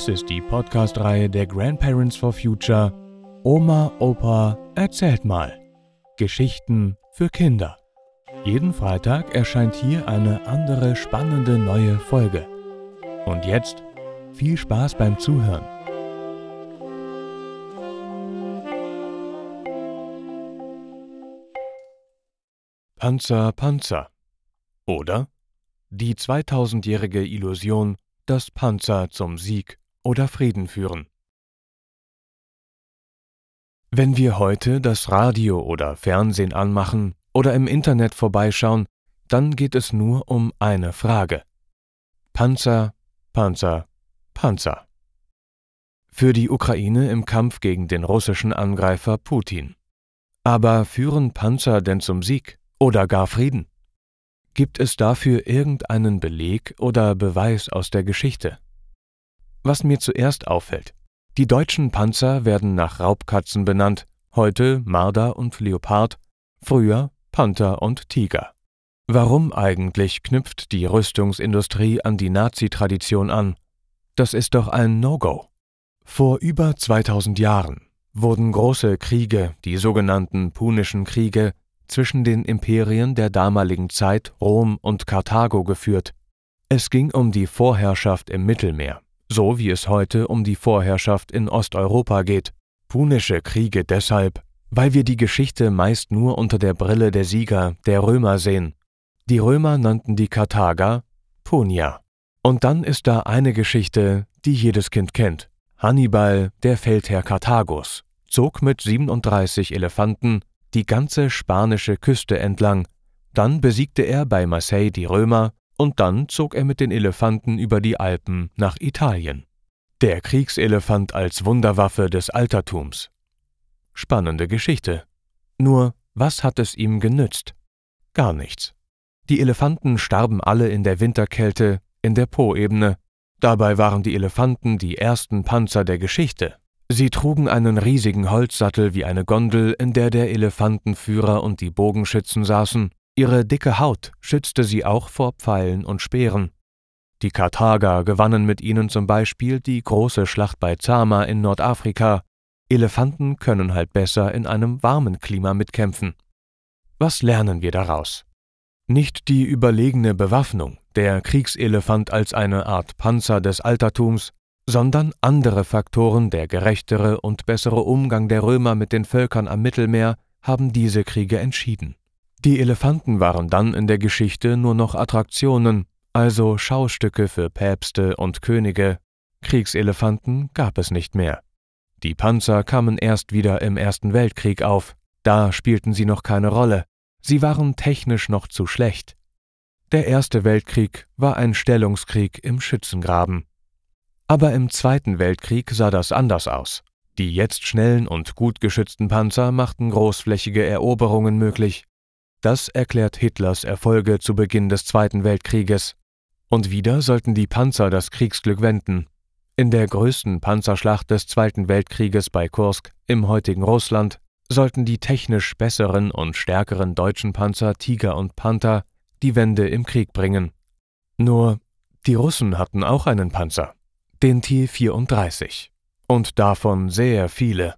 Dies ist die Podcast-Reihe der Grandparents for Future Oma, Opa, erzählt mal. Geschichten für Kinder. Jeden Freitag erscheint hier eine andere spannende neue Folge. Und jetzt viel Spaß beim Zuhören. Panzer, Panzer. Oder die 2000-jährige Illusion, dass Panzer zum Sieg oder Frieden führen. Wenn wir heute das Radio oder Fernsehen anmachen oder im Internet vorbeischauen, dann geht es nur um eine Frage. Panzer, Panzer, Panzer. Für die Ukraine im Kampf gegen den russischen Angreifer Putin. Aber führen Panzer denn zum Sieg oder gar Frieden? Gibt es dafür irgendeinen Beleg oder Beweis aus der Geschichte? Was mir zuerst auffällt, die deutschen Panzer werden nach Raubkatzen benannt, heute Marder und Leopard, früher Panther und Tiger. Warum eigentlich knüpft die Rüstungsindustrie an die Nazi-Tradition an? Das ist doch ein No-Go. Vor über 2000 Jahren wurden große Kriege, die sogenannten Punischen Kriege, zwischen den Imperien der damaligen Zeit Rom und Karthago geführt. Es ging um die Vorherrschaft im Mittelmeer, so wie es heute um die Vorherrschaft in Osteuropa geht. Punische Kriege deshalb, weil wir die Geschichte meist nur unter der Brille der Sieger, der Römer sehen. Die Römer nannten die Karthager Punia. Und dann ist da eine Geschichte, die jedes Kind kennt. Hannibal, der Feldherr Karthagos, zog mit 37 Elefanten die ganze spanische Küste entlang, dann besiegte er bei Marseille die Römer und dann zog er mit den Elefanten über die Alpen nach Italien. Der Kriegselefant als Wunderwaffe des Altertums. Spannende Geschichte. Nur, was hat es ihm genützt? Gar nichts. Die Elefanten starben alle in der Winterkälte in der Poebene. Dabei waren die Elefanten die ersten Panzer der Geschichte. Sie trugen einen riesigen Holzsattel wie eine Gondel, in der der Elefantenführer und die Bogenschützen saßen. Ihre dicke Haut schützte sie auch vor Pfeilen und Speeren. Die Karthager gewannen mit ihnen zum Beispiel die große Schlacht bei Zama in Nordafrika. Elefanten können halt besser in einem warmen Klima mitkämpfen. Was lernen wir daraus? Nicht die überlegene Bewaffnung, der Kriegselefant als eine Art Panzer des Altertums, sondern andere Faktoren, der gerechtere und bessere Umgang der Römer mit den Völkern am Mittelmeer, haben diese Kriege entschieden. Die Elefanten waren dann in der Geschichte nur noch Attraktionen, also Schaustücke für Päpste und Könige. Kriegselefanten gab es nicht mehr. Die Panzer kamen erst wieder im Ersten Weltkrieg auf, da spielten sie noch keine Rolle, sie waren technisch noch zu schlecht. Der Erste Weltkrieg war ein Stellungskrieg im Schützengraben. Aber im Zweiten Weltkrieg sah das anders aus. Die jetzt schnellen und gut geschützten Panzer machten großflächige Eroberungen möglich. Das erklärt Hitlers Erfolge zu Beginn des Zweiten Weltkrieges. Und wieder sollten die Panzer das Kriegsglück wenden. In der größten Panzerschlacht des Zweiten Weltkrieges bei Kursk im heutigen Russland sollten die technisch besseren und stärkeren deutschen Panzer Tiger und Panther die Wende im Krieg bringen. Nur, die Russen hatten auch einen Panzer den T-34. Und davon sehr viele.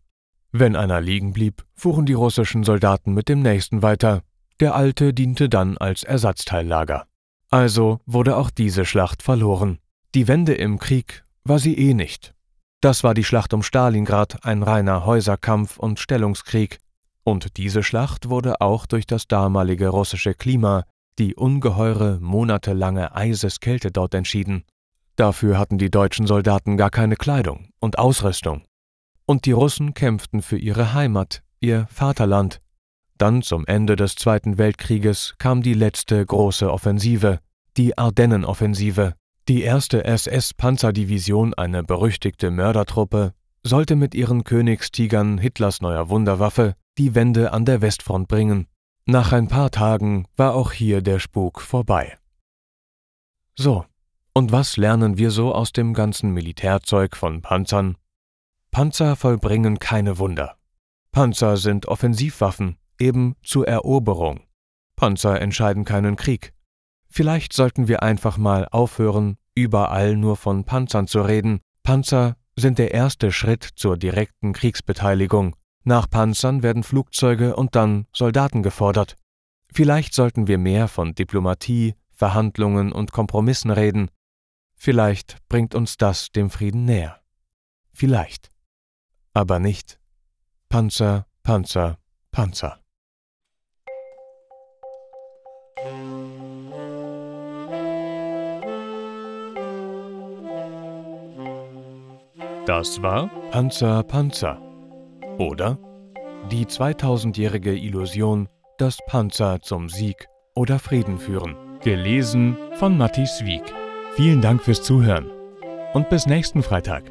Wenn einer liegen blieb, fuhren die russischen Soldaten mit dem nächsten weiter. Der alte diente dann als Ersatzteillager. Also wurde auch diese Schlacht verloren. Die Wende im Krieg war sie eh nicht. Das war die Schlacht um Stalingrad ein reiner Häuserkampf und Stellungskrieg. Und diese Schlacht wurde auch durch das damalige russische Klima, die ungeheure monatelange Eiseskälte dort entschieden. Dafür hatten die deutschen Soldaten gar keine Kleidung und Ausrüstung. Und die Russen kämpften für ihre Heimat, ihr Vaterland. Dann zum Ende des Zweiten Weltkrieges kam die letzte große Offensive, die Ardennenoffensive. Die erste SS-Panzerdivision, eine berüchtigte Mördertruppe, sollte mit ihren Königstigern Hitlers neuer Wunderwaffe die Wende an der Westfront bringen. Nach ein paar Tagen war auch hier der Spuk vorbei. So, und was lernen wir so aus dem ganzen Militärzeug von Panzern? Panzer vollbringen keine Wunder. Panzer sind Offensivwaffen, eben zur Eroberung. Panzer entscheiden keinen Krieg. Vielleicht sollten wir einfach mal aufhören, überall nur von Panzern zu reden Panzer sind der erste Schritt zur direkten Kriegsbeteiligung. Nach Panzern werden Flugzeuge und dann Soldaten gefordert. Vielleicht sollten wir mehr von Diplomatie, Verhandlungen und Kompromissen reden. Vielleicht bringt uns das dem Frieden näher. Vielleicht. Aber nicht Panzer, Panzer, Panzer. Das war Panzer, Panzer. Oder die 2000-jährige Illusion, dass Panzer zum Sieg oder Frieden führen. Gelesen von Matthias Wieck. Vielen Dank fürs Zuhören und bis nächsten Freitag.